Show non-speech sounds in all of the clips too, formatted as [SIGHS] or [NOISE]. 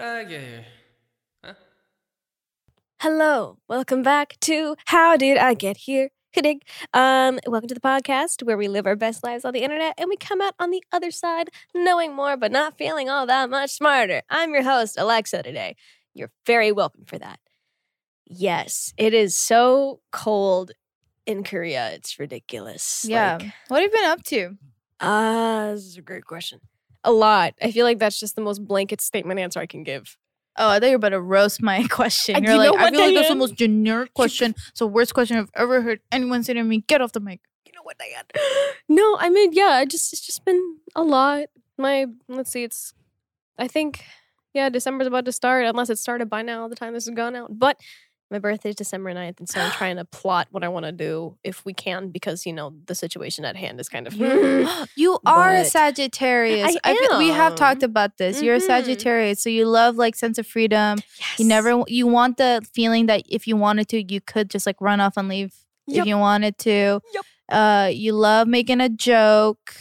Did I get here? Hello, welcome back to How Did I Get Here? Kidding. Um, welcome to the podcast where we live our best lives on the internet and we come out on the other side knowing more but not feeling all that much smarter. I'm your host, AleXa, today. You're very welcome for that. Yes, it is so cold in Korea. It's ridiculous. Yeah. Like, what have you been up to? uh, this is a great question. A lot. I feel like that's just the most blanket statement answer I can give. Oh, I thought you were about to roast my [LAUGHS] question. You're you like, know I what, feel like that's the most generic [LAUGHS] question. The worst question I've ever heard anyone say to me. Get off the mic. you know what, Diane? [GASPS] No, I mean, yeah, I just it's just been a lot. My let's see, it's I think yeah, December's about to start, unless it started by now, the time this is gone out. But my birthday's December 9th, and so I'm trying to [GASPS] plot what I want to do if we can, because you know the situation at hand is kind of you [LAUGHS] [GASPS] are a Sagittarius. I feel- we have talked about this. You're a Mhm. Sagittarius, so you love like sense of freedom. Yes. You never you want the feeling that if you wanted to, you could just like run off and leave if you wanted to. Yep. Uh, you love making a joke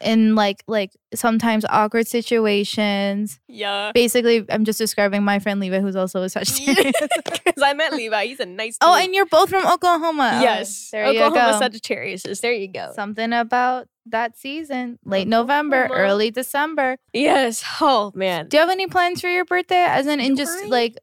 in like like sometimes awkward situations. yeah. Basically, I'm just describing my friend Levi, who's also a [LAUGHS] Sagittarius. [LAUGHS] Because I met Levi. He's a nice. oh, and you're both from Oklahoma. Oh, yes, there Oklahoma you go. Sagittarius. There you go. Something about that season, late November, Oklahoma. early December. yes. Oh man. Do you have any plans for your birthday? As in, in just like,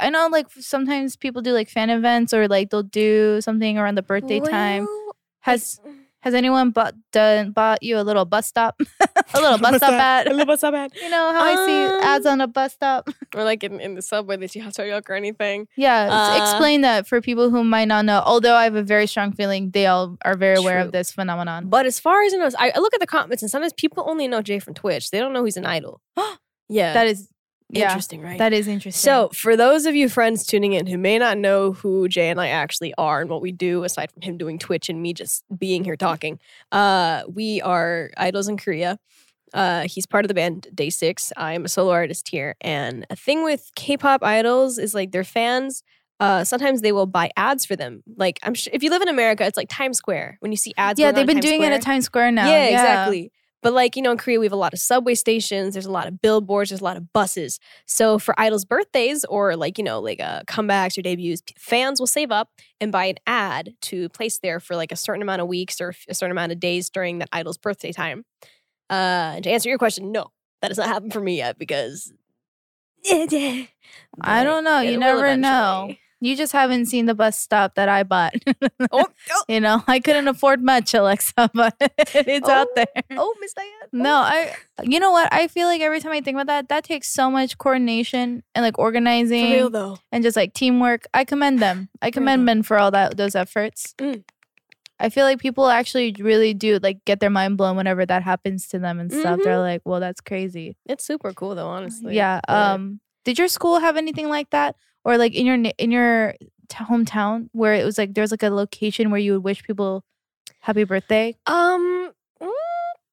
I know like sometimes people do like fan events or like they'll do something around the birthday time. Well, Has has anyone bought done bought you a little bus stop, [LAUGHS] [LAUGHS] a little bus stop ad? A little bus [LAUGHS] stop ad. You know how I see Um, ads on a bus stop. Or like in, in the subway that you have to yuck or anything. Yeah, Uh, explain that for people who might not know. Although I have a very strong feeling they all are very aware True. of this phenomenon. But as far as I know, I, I look at the comments and sometimes people only know Jae from Twitch. They don't know he's an idol. [GASPS] yeah. That is yeah, interesting, right? That is interesting. so, for those of you friends tuning in who may not know who Jae and I actually are and what we do, aside from him doing Twitch and me just being here talking, uh, we are idols in Korea. Uh, he's part of the band DAY6. I'm a solo artist here, and a thing with K-pop idols is like their fans. Uh, sometimes they will buy ads for them. Like I'm sure if you live in America, it's like Times Square when you see ads. yeah, they've been Times doing Square. it at Times Square now. Yeah, exactly. But like, you know, in Korea, we have a lot of subway stations, there's a lot of billboards, there's a lot of buses. So for idols' birthdays or like, you know, like uh, comebacks or debuts, fans will save up and buy an ad to place there for like a certain amount of weeks or a certain amount of days during that idol's birthday time. Uh, and to answer your question, no, that has not [LAUGHS] happened for me yet because. [LAUGHS] [LAUGHS] I don't know. You never know. You just haven't seen the bus stop that I bought. [LAUGHS] Oh, oh, you know, I couldn't afford much, AleXa, [LAUGHS] but it's out Oh, there. oh, Miss Diane. No, I. You know what? I feel like every time I think about that, that takes so much coordination and like For organizing real though. and just like teamwork. I commend them. I commend men for all that those efforts. Mm. I feel like people actually really do like get their mind blown whenever that happens to them and stuff. They're Mhm. like, "Well, that's crazy." It's super cool though, honestly. Yeah. Um. Did your school have anything like that, or like in your in your t- hometown where it was like there's like a location where you would wish people happy birthday? Um, mm,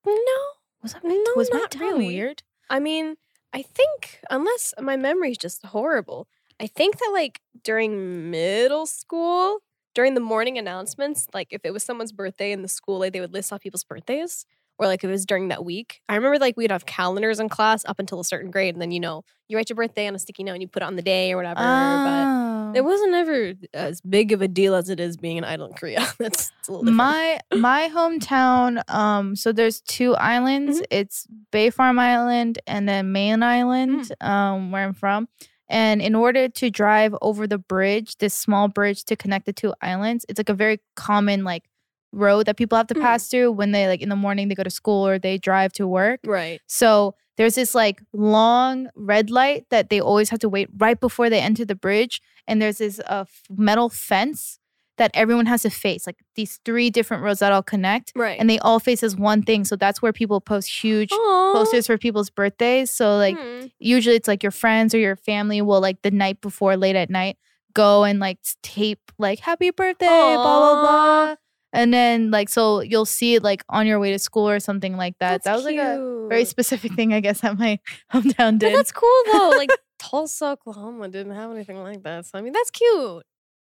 no, Was that no, was my town really. weird? I mean, I think unless my memory's just horrible, I think that like during middle school, during the morning announcements, like if it was someone's birthday in the school, like they would list off people's birthdays. Or like if it was during that week. I remember like we'd have calendars in class up until a certain grade, and then you know, you write your birthday on a sticky note and you put it on the day or whatever. But Oh. it wasn't ever as big of a deal as it is being an idol in Korea. [LAUGHS] That's a little different. my my hometown um so there's two islands Mm-hmm. it's bay farm island and then main island Mm. um where i'm from and in order to drive over the bridge this small bridge to connect the two islands it's like a very common like road that people have to Mm. pass through when they like in the morning they go to school or they drive to work right. so there's this like long red light that they always have to wait right before they enter the bridge. And there's this uh, f- metal fence that everyone has to face, like these three different roads that all connect, Right. and they all face as one thing. So that's where people post huge Aw. posters for people's birthdays. So like Hmm. usually it's like your friends or your family will like the night before, late at night, go and like tape like "Happy Birthday," blah blah blah. And then like so you'll see it like on your way to school or something like that. That's that was like a very specific thing I guess that my [LAUGHS] hometown But did. that's cool though. Like [LAUGHS] Tulsa, Oklahoma didn't have anything like that. So I mean, that's cute.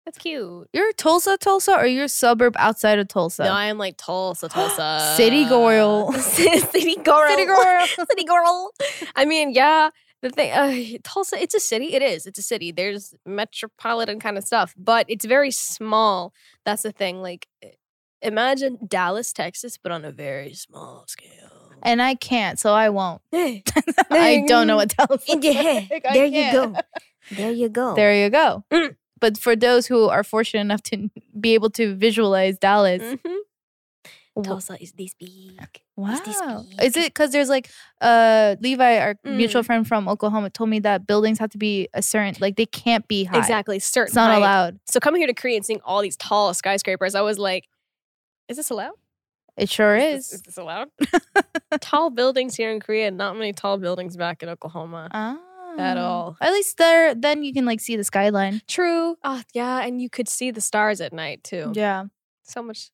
That's cute. You're Tulsa, Tulsa, or you're a suburb outside of Tulsa? No, I am like Tulsa, [GASPS] Tulsa. [LAUGHS] City girl. City girl. City girl. City girl. I mean, yeah. The thing, uh, Tulsa, it's a city. It is. It's a city. There's metropolitan kind of stuff, but it's very small. That's the thing. Like, i- imagine Dallas, Texas, but on a very small scale. and I can't, so I won't. [LAUGHS] [LAUGHS] I don't know what in your [LAUGHS] head. like. There you go. There you go. There you go. Mm. But for those who are fortunate enough to be able to visualize Dallas, Mhm. Tulsa is this big. wow, Is this is it because there's like uh Levi, our mutual Mm. friend from Oklahoma, told me that buildings have to be a certain like they can't be high. Exactly. Certain. It's not height. allowed. So coming here to Korea and seeing all these tall skyscrapers, I was like, is this allowed? It sure Is is. this, is this allowed? [LAUGHS] tall buildings here in Korea, not many tall buildings back in Oklahoma. at all. At least there, then you can like see the skyline. True. Oh, yeah. And you could see the stars at night too. Yeah. So much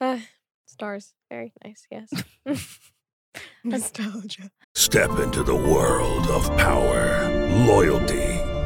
uh, stars. Very nice. Yes. [LAUGHS] [LAUGHS] Nostalgia. Step into the world of power, loyalty,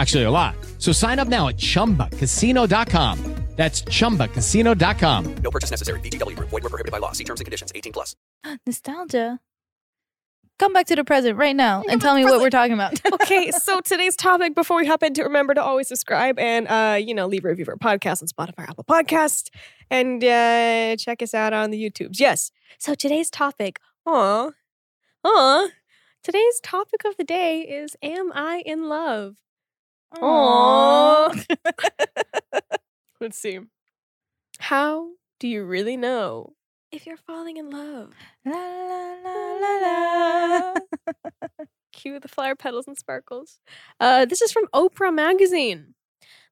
Actually, a lot. So sign up now at chumbacasino.com. That's chumbacasino.com. No purchase necessary. VGW Group. Void where prohibited by law. See terms and conditions. 18 plus. [GASPS] Nostalgia. Come back to the present right now and tell me what we're talking about. [LAUGHS] okay, [LAUGHS] so today's topic, before we hop into, remember to always subscribe and, uh, you know, leave a review for our podcast on Spotify, Apple Podcast, and uh, check us out on the YouTubes. Yes. So today's topic, aw, aw, today's topic of the day is, am I in love? Aw. [LAUGHS] Let's see. How do you really know if you're falling in love? La, la, la, la, la. [LAUGHS] Cue the flower petals and sparkles. Uh, this is from Oprah Magazine.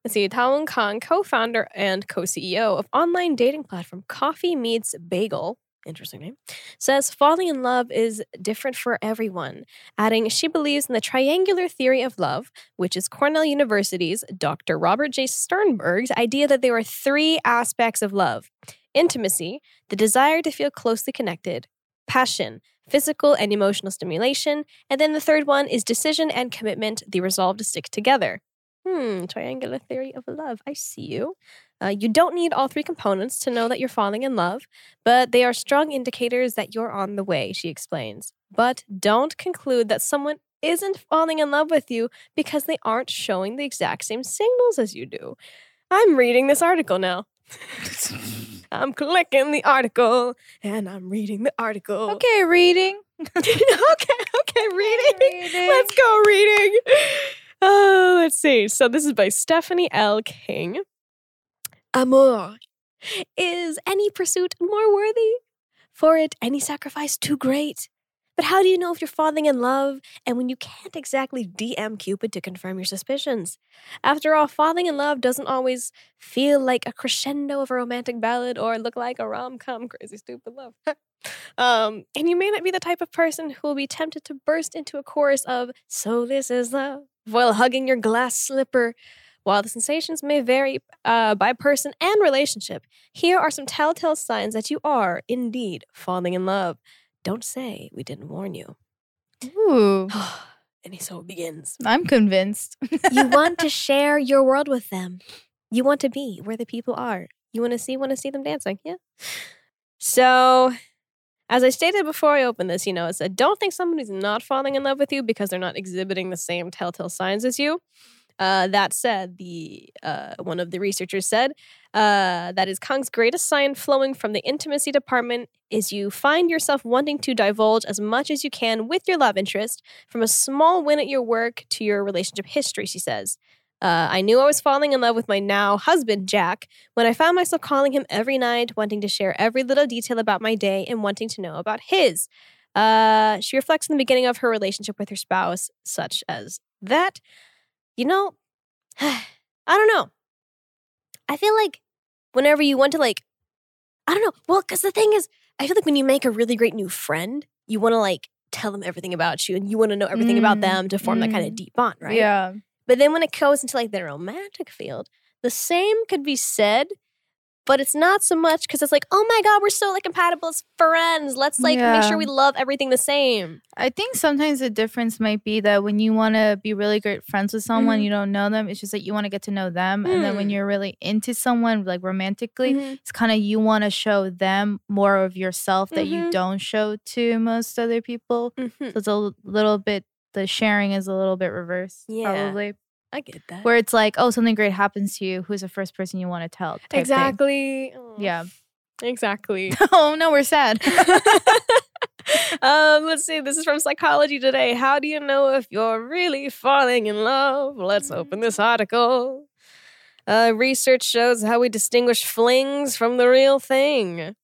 Let's see. Dawoon Kang, co-founder and co-CEO of online dating platform Coffee Meets Bagel, interesting name, says falling in love is different for everyone. Adding, she believes in the triangular theory of love, which is Cornell University's Dr. Robert J. Sternberg's idea that there are three aspects of love: intimacy, the desire to feel closely connected, passion, physical and emotional stimulation, and then the third one is decision and commitment, the resolve to stick together. Hmm, triangular theory of love. I see you. Uh, you don't need all three components to know that you're falling in love, but they are strong indicators that you're on the way, she explains. But don't conclude that someone isn't falling in love with you because they aren't showing the exact same signals as you do. I'm reading this article now. [LAUGHS] [LAUGHS] I'm clicking the article and I'm reading the article. okay, reading. [LAUGHS] okay, okay, reading. reading. Let's go reading. Oh, let's see. So this is by Stephanie L. King. Amour. Is any pursuit more worthy? For it, any sacrifice too great? But how do you know if you're falling in love and when you can't exactly DM Cupid to confirm your suspicions? After all, falling in love doesn't always feel like a crescendo of a romantic ballad or look like a rom com, [LAUGHS] crazy stupid love. [LAUGHS] um, and you may not be the type of person who will be tempted to burst into a chorus of "So this is love" while hugging your glass slipper. While the sensations may vary uh, by person and relationship, here are some telltale signs that you are indeed falling in love. Don't say we didn't warn you. Ooh, [SIGHS] and so it begins. I'm convinced. you want to [LAUGHS] share your world with them. You want to be where the people are. You want to see, want to see them dancing. Yeah. So, as I stated before I opened this, you know, I said, don't think somebody's not falling in love with you because they're not exhibiting the same telltale signs as you. Uh, that said, the uh, one of the researchers said uh, that is Kang's greatest sign flowing from the intimacy department is you find yourself wanting to divulge as much as you can with your love interest, from a small win at your work to your relationship history. She says. Uh, I knew I was falling in love with my now husband, Jack, when I found myself calling him every night, wanting to share every little detail about my day and wanting to know about his. Uh, she reflects on the beginning of her relationship with her spouse, such as that. You know, [SIGHS] I don't know. I feel like whenever you want to, like, I don't know. Well, because the thing is, I feel like when you make a really great new friend, you want to, like, tell them everything about you and you want to know everything about Mm, them to form that kind of mm. deep bond, right? Yeah. But then when it goes into like the romantic field, the same could be said, but it's not so much because it's like, oh my god, we're so like compatible as friends. Let's like make sure we love everything the same. I think sometimes the difference might be that when you want to be really great friends with someone, Mhm. you don't know them. It's just that you want to get to know them. And then when Mm. you're really into someone, like romantically, Mhm. it's kind of you want to show them more of yourself that you Mhm. don't show to most other people. Mhm. So it's a little bit, the sharing is a little bit reversed, Yeah. probably. I get that. Where it's like, oh, something great happens to you. Who's the first person you want to tell? exactly. Oh, Yeah. Exactly. [LAUGHS] oh, no, we're sad. [LAUGHS] um, let's see. This is from Psychology Today. How do you know if you're really falling in love? Let's open this article. Uh, research shows how we distinguish flings from the real thing.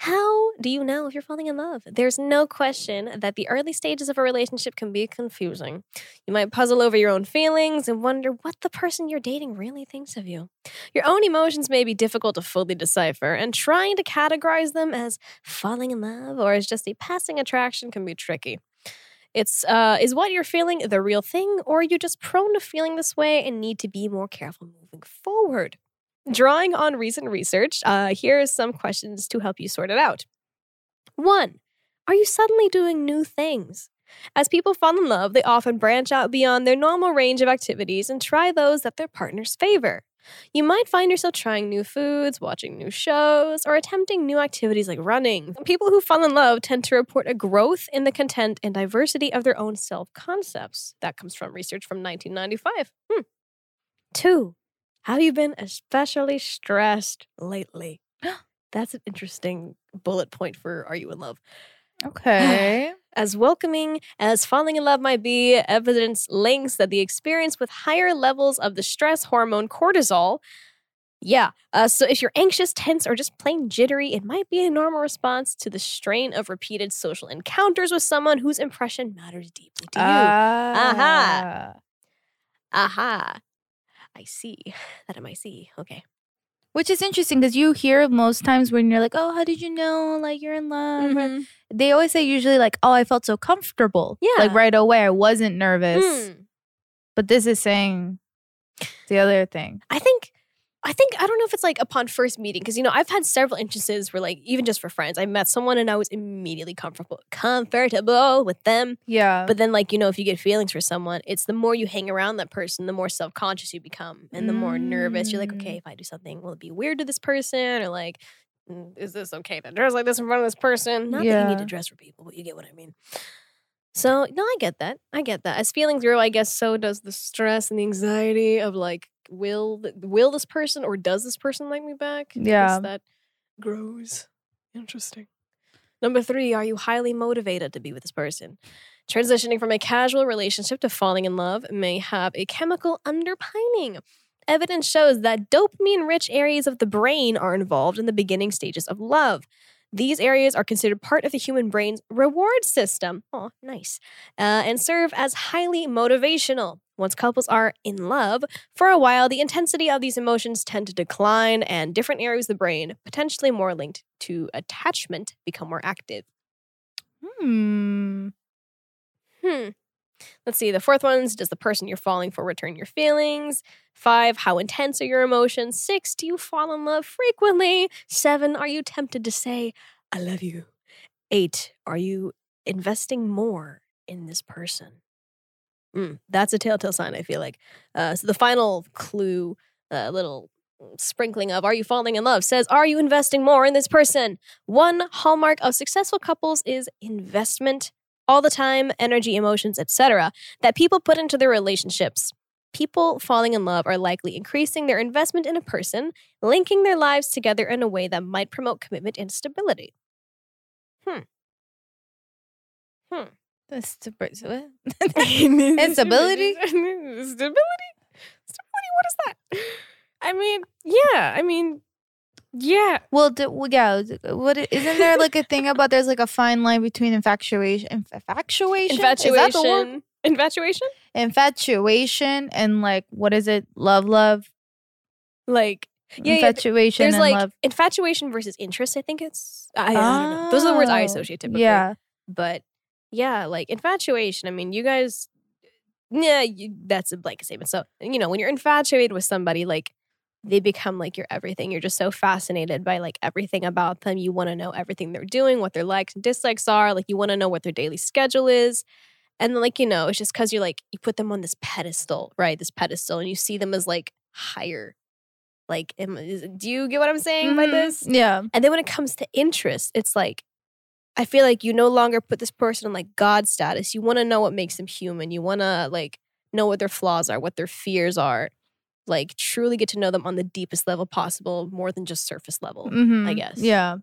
How do you know if you're falling in love? There's no question that the early stages of a relationship can be confusing. You might puzzle over your own feelings and wonder what the person you're dating really thinks of you. Your own emotions may be difficult to fully decipher, and trying to categorize them as falling in love or as just a passing attraction can be tricky. It's uh, is what you're feeling the real thing, or are you just prone to feeling this way and need to be more careful moving forward? Drawing on recent research, uh, here are some questions to help you sort it out. One, are you suddenly doing new things? As people fall in love, they often branch out beyond their normal range of activities and try those that their partners favor. You might find yourself trying new foods, watching new shows, or attempting new activities like running. People who fall in love tend to report a growth in the content and diversity of their own self concepts. That comes from research from 1995. Hmm. Two, have you been especially stressed lately? [GASPS] That's an interesting bullet point for Are You in Love? okay. [SIGHS] As welcoming as falling in love might be, evidence links that the experience with higher levels of the stress hormone cortisol. Yeah, uh, so if you're anxious, tense, or just plain jittery, it might be a normal response to the strain of repeated social encounters with someone whose impression matters deeply to you. Ah. Aha. I see. [LAUGHS] That see. Okay. Which is interesting because you hear most times when you're like, oh, how did you know? Like, you're in love. Mhm. They always say, usually, like, oh, I felt so comfortable. Yeah. Like, right away, I wasn't nervous. Hmm. But this is saying the other thing. I think I think I don't know if it's like upon first meeting because you know I've had several instances where like even just for friends I met someone and I was immediately comfortable comfortable with them Yeah. but then like you know if you get feelings for someone it's the more you hang around that person the more self-conscious you become and the more nervous you're like Mm. okay if I do something will it be weird to this person or like mm, is this okay to dress like this in front of this person not that you need to dress for people but you get what I mean so no, I get that. I get that. As feelings grow, I guess so does the stress and the anxiety of like, will will this person or does this person like me back? Yeah. that grows. Interesting. Number three, are you highly motivated to be with this person? Transitioning from a casual relationship to falling in love may have a chemical underpinning. Evidence shows that dopamine rich areas of the brain are involved in the beginning stages of love. These areas are considered part of the human brain's reward system. Oh, nice. Uh, and serve as highly motivational. Once couples are in love, for a while, the intensity of these emotions tend to decline, and different areas of the brain, potentially more linked to attachment, become more active. Hmm. Hmm. Let's see. The fourth one's does the person you're falling for return your feelings? Five, how intense are your emotions? Six, do you fall in love frequently? Seven, are you tempted to say, I love you? Eight, are you investing more in this person. Mm, that's a telltale sign, I feel like. Uh, so the final clue, uh, little sprinkling of are you falling in love says are you investing more in this person one hallmark of successful couples is investment all the time energy emotions etc that people put into their relationships people falling in love are likely increasing their investment in a person linking their lives together in a way that might promote commitment and stability. Hmm. Hmm. That's instability [LAUGHS] [LAUGHS] Instability? stability? Stability? What is that? I mean yeah i mean yeah Well, d- well, yeah. What isn't there like a thing about there's like a fine line between infatuation, infatuation, Is that the word? infatuation infatuation infatuation, and like what is it? Love, love, like yeah, yeah, infatuation, there's and like love. infatuation versus interest i think it's i, I don't know those are the words i Oh, associate typically Yeah, but yeah like infatuation i mean you guys yeah you, that's a blanket statement so you know when you're infatuated with somebody like they become like your everything you're just so fascinated by like everything about them you want to know everything they're doing what their likes and dislikes are like you want to know what their daily schedule is and then like you know it's just because you're like you put them on this pedestal right this pedestal and you see them as like higher like am, is, do you get what i'm saying by Mhm. this yeah. and then when it comes to interest, it's like I feel like you no longer put this person in like God status. You want to know what makes them human. You want to like know what their flaws are, what their fears are. Like truly get to know them on the deepest level possible, more than just surface level. I Mhm. guess. Yeah.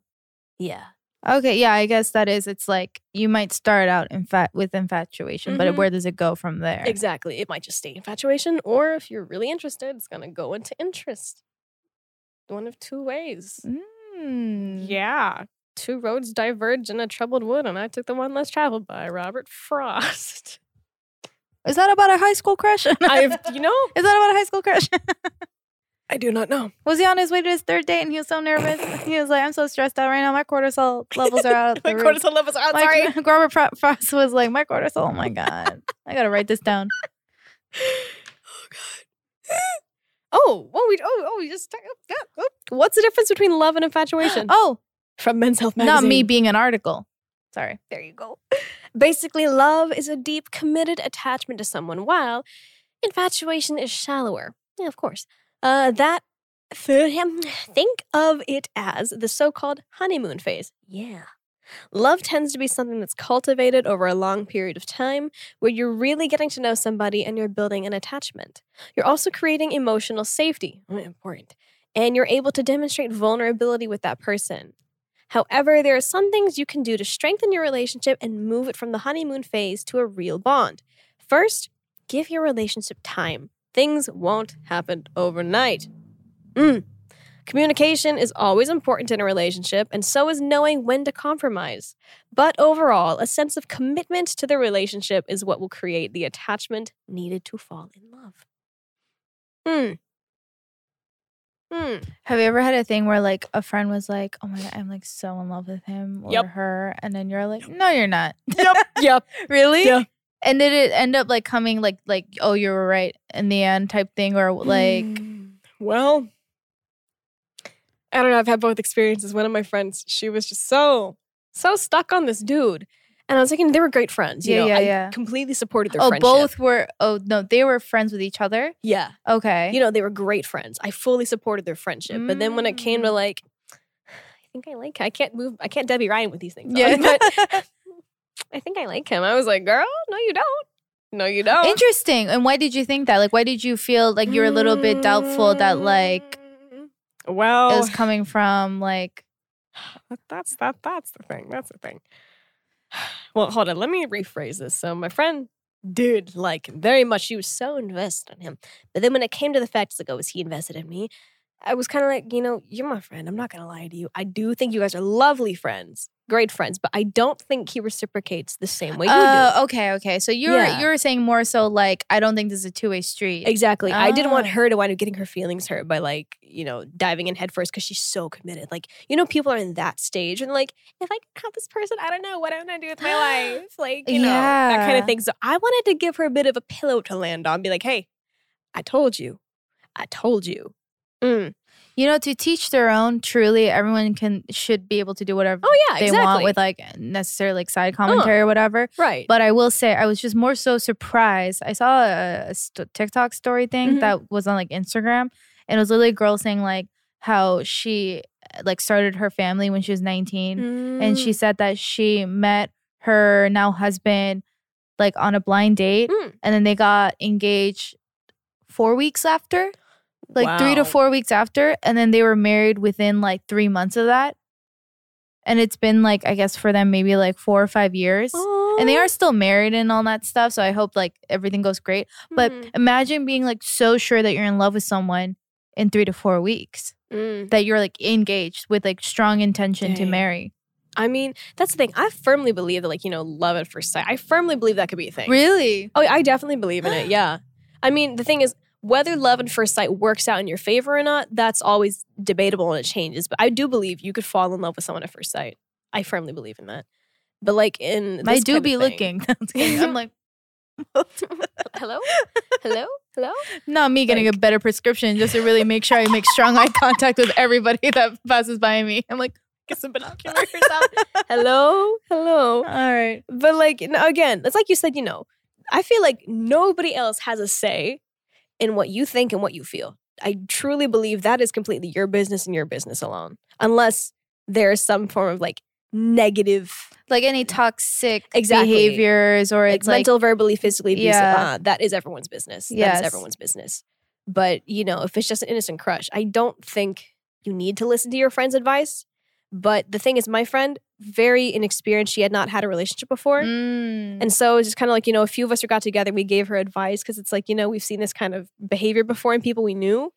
Yeah. Okay. Yeah. I guess that is. It's like you might start out in fact with infatuation, but Mhm. where does it go from there? Exactly. It might just stay infatuation, or if you're really interested, it's gonna go into interest. One of two ways. Mm. Yeah. Two roads diverge in a troubled wood, and I took the one less traveled by Robert Frost. [LAUGHS] Is that about a high school crush? [LAUGHS] I've, you know, Is that about a high school crush? I do not know. [LAUGHS] was he on his way to his third date and he was so nervous? [COUGHS] he was like, "I'm so stressed out right now. My cortisol levels are out." [LAUGHS] My the roof." cortisol levels are out. My- Sorry. Robert Fro- Frost was like, "My cortisol. Oh my god, I gotta write this down." Oh, [GASPS] oh, we, oh, oh, we just. Oh, yeah, oh. What's the difference between love and infatuation? [GASPS] Oh, From Men's Health Magazine. not me being an article. Sorry. There you go. Basically, love is a deep, committed attachment to someone, while infatuation is shallower. Yeah, of course. Uh, that think of it as the so-called honeymoon phase. Yeah. Love tends to be something that's cultivated over a long period of time where you're really getting to know somebody and you're building an attachment. You're also creating emotional safety, mm, important, and you're able to demonstrate vulnerability with that person. However, there are some things you can do to strengthen your relationship and move it from the honeymoon phase to a real bond. First, give your relationship time. Things won't happen overnight. Mm. Communication is always important in a relationship, and so is knowing when to compromise. But overall, a sense of commitment to the relationship is what will create the attachment needed to fall in love. Hmm. Hmm. Have you ever had a thing where like a friend was like, "Oh my god, I'm like so in love with him or Yep. her," and then you're like, "No, you're not." Yep. [LAUGHS] yep. really? Yeah. And did it end up like coming like like oh you were right in the end type thing or like Mm, well, I don't know. I've had both experiences. One of my friends, she was just so, so stuck on this dude. And I was thinking they were great friends. You Yeah, know, yeah, I yeah. completely supported their oh friendship. both were oh no they were friends with each other. Yeah. Okay. You know, they were great friends. I fully supported their friendship. But then when it came Mm. to like, [SIGHS] I think I like I can't move, I can't Debbie Ryan with these things. on, Yeah. but [LAUGHS] [LAUGHS] I think I like him. I was like, girl, no, you don't. No, you don't. Interesting. And why did you think that? Like why did you feel like you were a little bit doubtful that like Mm, well, it was coming from like [SIGHS] That's that. That's the thing. That's the thing. Well, hold on. Let me rephrase this. So my friend did like very much. She was so invested in him. But then when it came to the fact, it's like, oh, is he invested in me? I was kind of like, you know, you're my friend. I'm not gonna lie to you. I do think you guys are lovely friends, great friends. But I don't think he reciprocates the same way you Oh, do. okay, okay. So you're Yeah. you're saying more so like I don't think this is a two way street. Exactly. I didn't want Ah. her to wind up getting her feelings hurt by like, you know, diving in headfirst because she's so committed. Like, you know, people are in that stage and like, if I have this person, I don't know what I'm gonna do with my [GASPS] life. Like, you know, that kind of thing. So I wanted to give her a bit of a pillow to land on, be like, hey, I told you. I told you. Mm. You know, to teach their own, truly, everyone can should be able to do whatever Oh, yeah, they exactly. want with like necessary like side commentary or whatever. Right. But I will say, I was just more so surprised. I saw a, a st- TikTok story thing Mhm. that was on like Instagram, and it was literally a girl saying like how she uh, like started her family when she was 19, and Mm. she said that she met her now husband like on a blind date, Mm. and then they got engaged four weeks after, like three to four weeks after, and then they were married within like three months of that. And it's been like I guess for them maybe like four or five years and they are still married and all that stuff. So I hope like everything goes great. But Mhm. imagine being like so sure that you're in love with someone in three to four weeks, Mm. that you're like engaged with like strong intention to marry. I mean, that's the thing. I firmly believe that, like, you know, love at first sight. I firmly believe that could be a thing. Really? Oh, I definitely believe in it. Yeah. I mean, the thing is, whether love at first sight works out in your favor or not, that's always debatable and it changes. But I do believe you could fall in love with someone at first sight. I firmly believe in that. But like in I do kind of be thing- looking. [LAUGHS] I'm like, [LAUGHS] Hello, hello, hello. not me getting a better prescription just to really make sure I make strong eye contact with everybody [LAUGHS] that passes by me. I'm like, Get some binoculars out. hello, hello. all right. But like again, it's like you said. You know, I feel like nobody else has a say in what you think and what you feel. I truly believe that is completely your business and your business alone, unless there is some form of like negative, Like any toxic Exactly. behaviors or like it's like, mental, verbally, physically abusive. Yeah. uh, that is everyone's business. That Yes. is everyone's business. But you know, if it's just an innocent crush, I don't think you need to listen to your friend's advice. But the thing is, my friend, very inexperienced. She had not had a relationship before. Mm. And so it's just kind of like, you know, a few of us got together, we gave her advice because it's like, you know, we've seen this kind of behavior before in people we knew.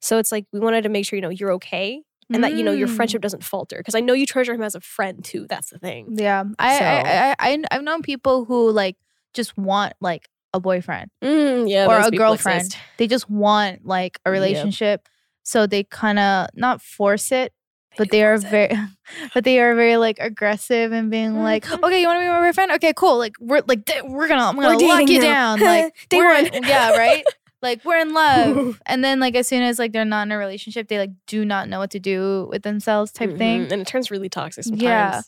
So it's like, we wanted to make sure, you know, you're okay and that, you know, your Mm. friendship doesn't falter. Because I know you treasure him as a friend too. That's the thing. Yeah, I, So- I, I, I, I've known people who like just want like a boyfriend Mm, yeah. or a girlfriend. exist. They just want like a Yep. relationship, so they kind of not force it, but they are very, [LAUGHS] but they are very like aggressive and being like, Mhm. okay, you want to be my boyfriend? Okay, cool. Like we're like we're gonna I'm We're gonna lock you now. down. [LAUGHS] Like Day we're one. in- [LAUGHS] yeah, right. Like we're in love, and then like as soon as like they're not in a relationship, they like do not know what to do with themselves, type thing. Mhm, And it turns really toxic sometimes. Yeah.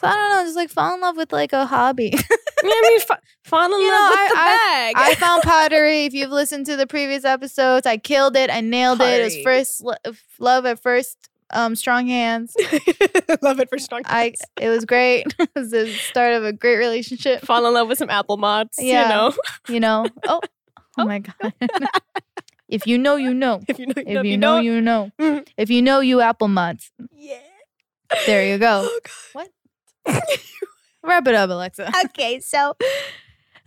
So I don't know, just like fall in love with like a hobby. yeah I mean, fa- fall in love know, with I- the I- bag. I found pottery. If you've listened to the previous episodes, I killed it. I nailed it. It was first lo- love at first um strong hands. [LAUGHS] love it for strong I hands. it was great. [LAUGHS] it was the start of a great relationship. fall in love with some apple mods. Yeah. You know, You know. Oh, [LAUGHS] oh my god. if you know, you know. if you know, If you know, you know. Mhm. If you know, you apple mods. Yeah. There you go. Oh. What? Wrap it up, AleXa. okay, so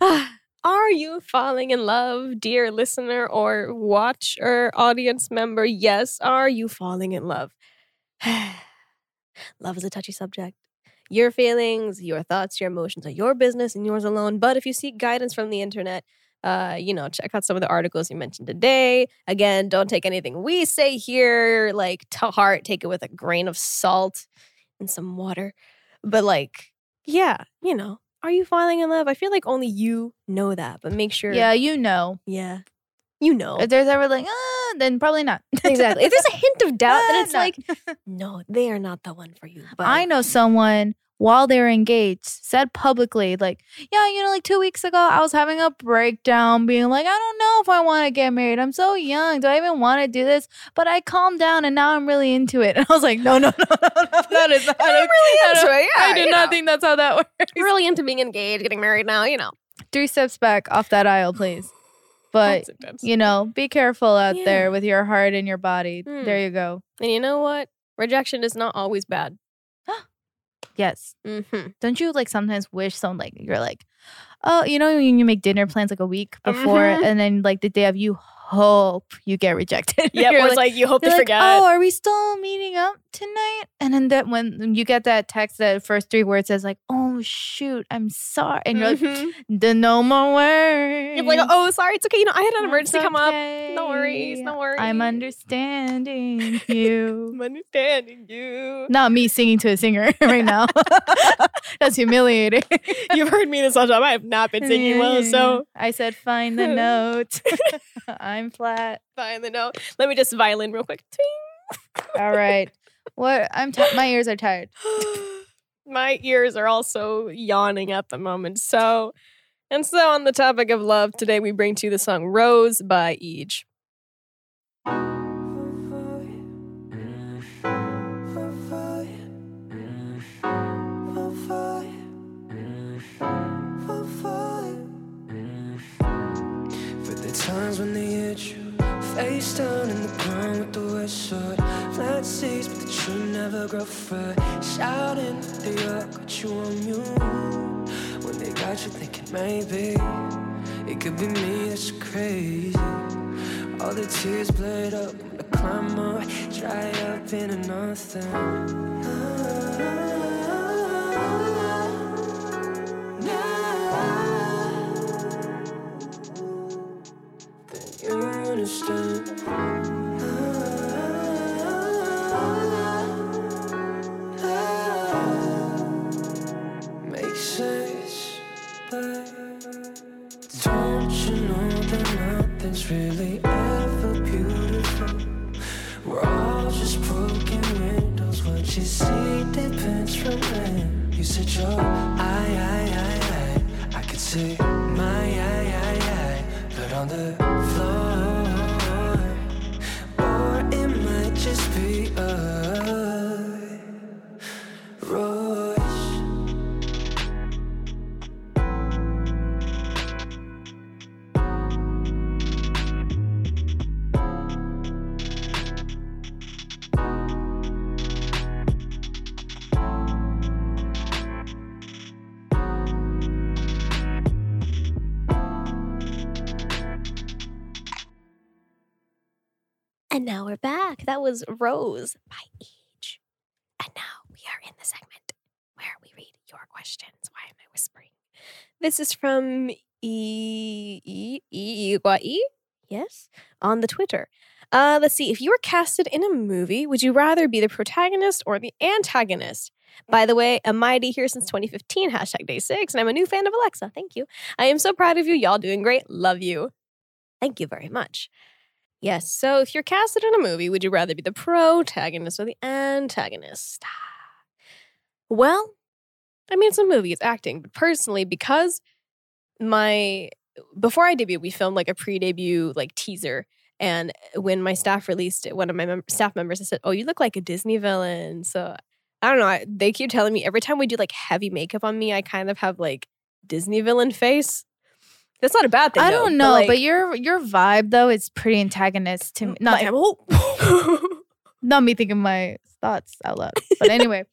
[SIGHS] are you falling in love, dear listener or watch or audience member? Yes, are you falling in love? [SIGHS] love is a touchy subject. Your feelings, your thoughts, your emotions are your business and yours alone. But if you seek guidance from the internet, uh, you know, check out some of the articles you mentioned today. Again, don't take anything we say here like to heart. Take it with a grain of salt and some water. But like, yeah, you know, are you falling in love? I feel like only you know that, but make sure. Yeah, you know. Yeah. You know. If there's ever like, ah, then probably not. exactly. If there's a hint of doubt, then [LAUGHS] it's like, no, they are not the one for you. But I know someone while they were engaged said publicly, like, yeah, you know, like two weeks ago, I was having a breakdown, being like, I don't know if I want to get married. I'm so young. Do I even want to do this? But I calmed down and now I'm really into it. And [LAUGHS] I was like, no, no, no, no, no. [LAUGHS] That is not. I'm really into it. I Yeah, do you not know. think that's how that works. You're really into being engaged, getting married now, you know. Three steps back off that aisle, please. But, you know, be careful out Yeah. there with your heart and your body. Hmm. There you go. And you know what? Rejection is not always bad. [GASPS] Yes. Mm-hmm. Don't you like sometimes wish some like you're like, oh, you know when you make dinner plans like a week before, Mhm. and then like the day of you hope you get rejected. [LAUGHS] Yeah, it's like, you hope they like, forget. oh, are we still meeting up tonight? And then that when you get that text, that first three words says like, oh shoot, I'm sorry, and you're like, Mhm. the no more words. You're like, oh, sorry, it's okay. You know, I had an emergency come up. No worries, no worries. I'm understanding [LAUGHS] you. I'm understanding you. Not me singing to a singer [LAUGHS] right now. [LAUGHS] That's humiliating. You've heard me this all time. I have not been singing well, so I said, find the note. I'm flat. find the note. Let me just violin real quick. All right. What? I'm t- my ears are tired. [GASPS] My ears are also yawning at the moment. So, and so on the topic of love, today we bring to you the song Rose by eaJ. For the times when they hit you Face down in the ground with the west side. Flat seas, but the true never grow fat. Shouting they all got you on mute. When they got you thinking maybe It could be me that's crazy. All the tears bled up the climb up Dry up into nothing. You And now we're back. That was Rose by eaJ. And now we are in the segment where we read your questions. Why am I whispering? This is from E E E E Yes, on the Twitter. Uh, let's see. If you were casted in a movie, would you rather be the protagonist or the antagonist? By the way, I'm My Day here since 2015, hashtag DAY6, and I'm a new fan of AleXa. Thank you. I am so proud of you. Y'all doing great. Love you. Thank you very much. Yes. So if you're casted in a movie, would you rather be the protagonist or the antagonist? [SIGHS] Well, I mean, it's a movie, it's acting. But personally, because my before I debuted, we filmed like a pre-debut like teaser. And uh, when my staff released it, one of my mem- staff members said, "Oh, you look like a Disney villain." So I don't know. I, they keep telling me every time we do like heavy makeup on me, I kind of have like Disney villain face. That's not a bad thing. I don't know, like, but your your vibe though is pretty antagonist to me. Not my- [LAUGHS] not me thinking my thoughts out loud. But anyway,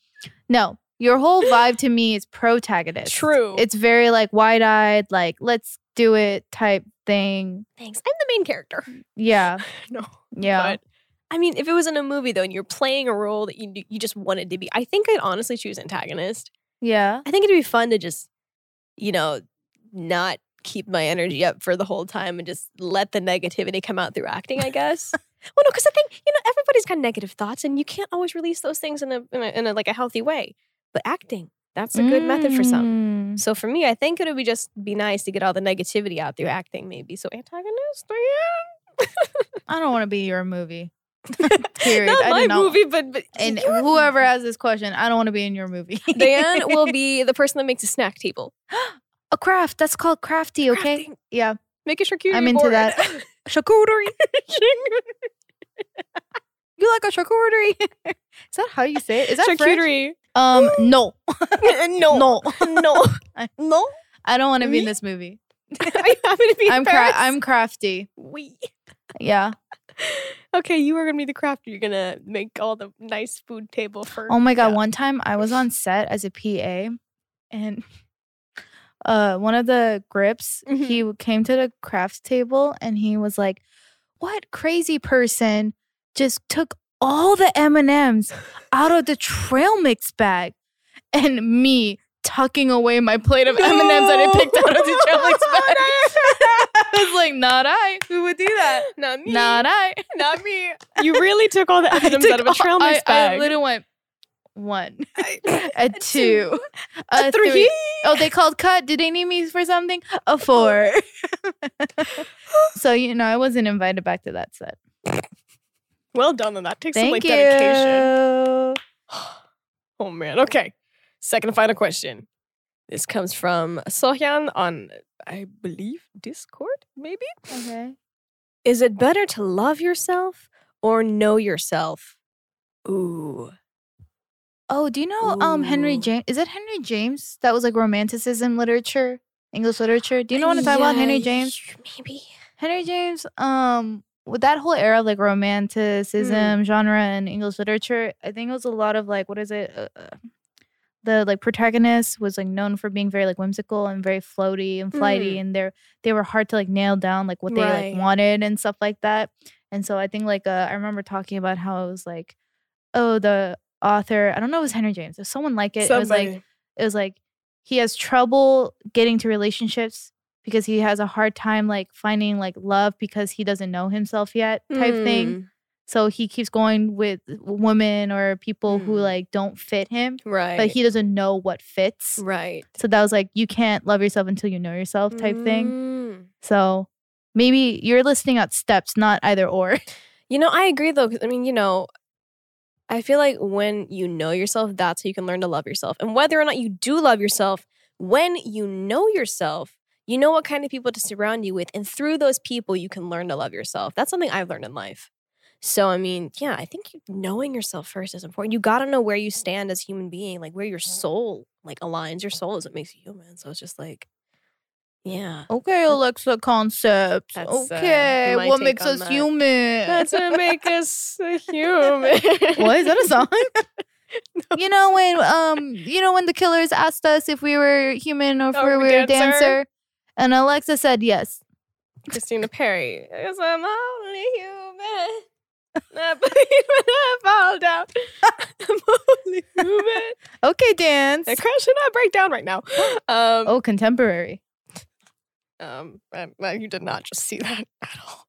no, your whole vibe to me is protagonist. True. It's very like wide eyed, like let's do it type thing. Thanks. I'm the main character. Yeah, [LAUGHS] no. yeah. But I mean, if it was in a movie though, and you're playing a role that you you just wanted to be, I think I'd honestly choose antagonist. yeah. I think it'd be fun to just, you know, not keep my energy up for the whole time and just let the negativity come out through acting. I guess. [LAUGHS] well, no, because I think you know everybody's got negative thoughts, and you can't always release those things in a in a, in a like a healthy way. But acting, that's a good method for some. Mm. So for me, I think it would be just be nice to get all the negativity out through acting, maybe. So antagonist, yeah. [LAUGHS] I don't want to be your movie. [LAUGHS] Period. Not my movie, but, but And whoever has this question, I don't want to be in your movie. Dan will be the person that makes a snack table. [GASPS] [GASPS] a craft. That's called crafty. Okay. Crafting. Yeah. Make a charcuterie I'm into board. that. [LAUGHS] Charcuterie. [LAUGHS] You like a charcuterie? [LAUGHS] Is that how you say it? Is that French? charcuterie. Um, no, no, no, no, I- no. I don't want to be in this movie. You happy to be I'm cra- I'm crafty. We. Yeah. Okay, you are gonna be the crafter. You're gonna make all the nice food table for. Oh my god! yeah. One time I was on set as a PA, and uh, one of the grips Mhm. he came to the crafts table and he was like, "What crazy person just took all the M and M's out of the trail mix bag?" And me tucking away my plate of M and M's that I picked out of the trail mix [LAUGHS] bag. [LAUGHS] I was like, "Not I. Who would do that? Not me. Not I." Not me. You really took all the [LAUGHS] I items took out of a trail mix I, bag. I literally went one, [LAUGHS] a [LAUGHS] two, a a three. three. Oh, they [LAUGHS] called cut. Did they need me for something? A four. so you know, I wasn't invited back to that set. Well done on that. Takes some Thank like you. dedication. Oh man. Okay. Second and final question. This comes from Sohyan on, I believe, Discord, maybe? Okay. Is it better to love yourself or know yourself? Ooh. Oh, do you know um Henry James? Is it Henry James? That was like romanticism literature, English literature. Do you know what I'm talking about? Henry James. Maybe. Henry James, um, with that whole era of like romanticism genre in English literature, I think it was a lot of like what is it? Uh, uh, the like protagonist was like known for being very like whimsical and very floaty and flighty, and they're they were hard to like nail down like what they Right. like wanted and stuff like that. And so I think like uh, I remember talking about how it was like, oh, the author, I don't know, if it was Henry James, it was someone like it. It was like it was like he has trouble getting to relationships because he has a hard time like finding like love because he doesn't know himself yet type thing Mm, so he keeps going with women or people who Mm. like don't fit him Right. but he doesn't know what fits right. so that was like you can't love yourself until you know yourself type thing Mm. so maybe you're listing out steps not either or You know, I agree though. I mean, you know, I feel like when you know yourself, that's how you can learn to love yourself. And whether or not you do love yourself, when you know yourself, you know what kind of people to surround you with. And through those people, you can learn to love yourself. That's something I've learned in life. So, I mean, yeah, I think knowing yourself first is important. You got to know where you stand as human being, like where your soul like aligns. Your soul is what makes you human. So it's just like, yeah. okay AleXa concepts That's, uh, okay my what makes us that. human That's what make us human. what is that a song [LAUGHS] you know when um you know when the killers asked us if we were human or if Oh, we we were a dancer? dancer and AleXa said yes Christina Perri. Because I'm only human. [LAUGHS] Not believe when I fall down. [LAUGHS] I'm only human. okay dance And crash should not break down right now. [GASPS] Um, oh contemporary um, you did not just see that [LAUGHS] at all.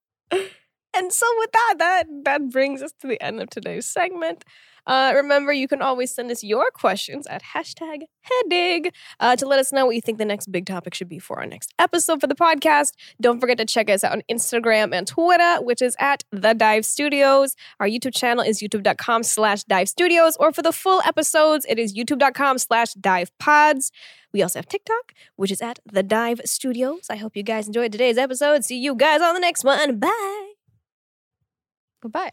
And so with that, that that brings us to the end of today's segment. Uh, remember, you can always send us your questions at hashtag HDIGH uh, to let us know what you think the next big topic should be for our next episode for the podcast. Don't forget to check us out on Instagram and Twitter, which is at The Dive Studios. Our YouTube channel is youtube.com slash dive studios, or for the full episodes, it is youtube.com slash dive pods. We also have TikTok, which is at The Dive Studios. I hope you guys enjoyed today's episode. See you guys on the next one. Bye. goodbye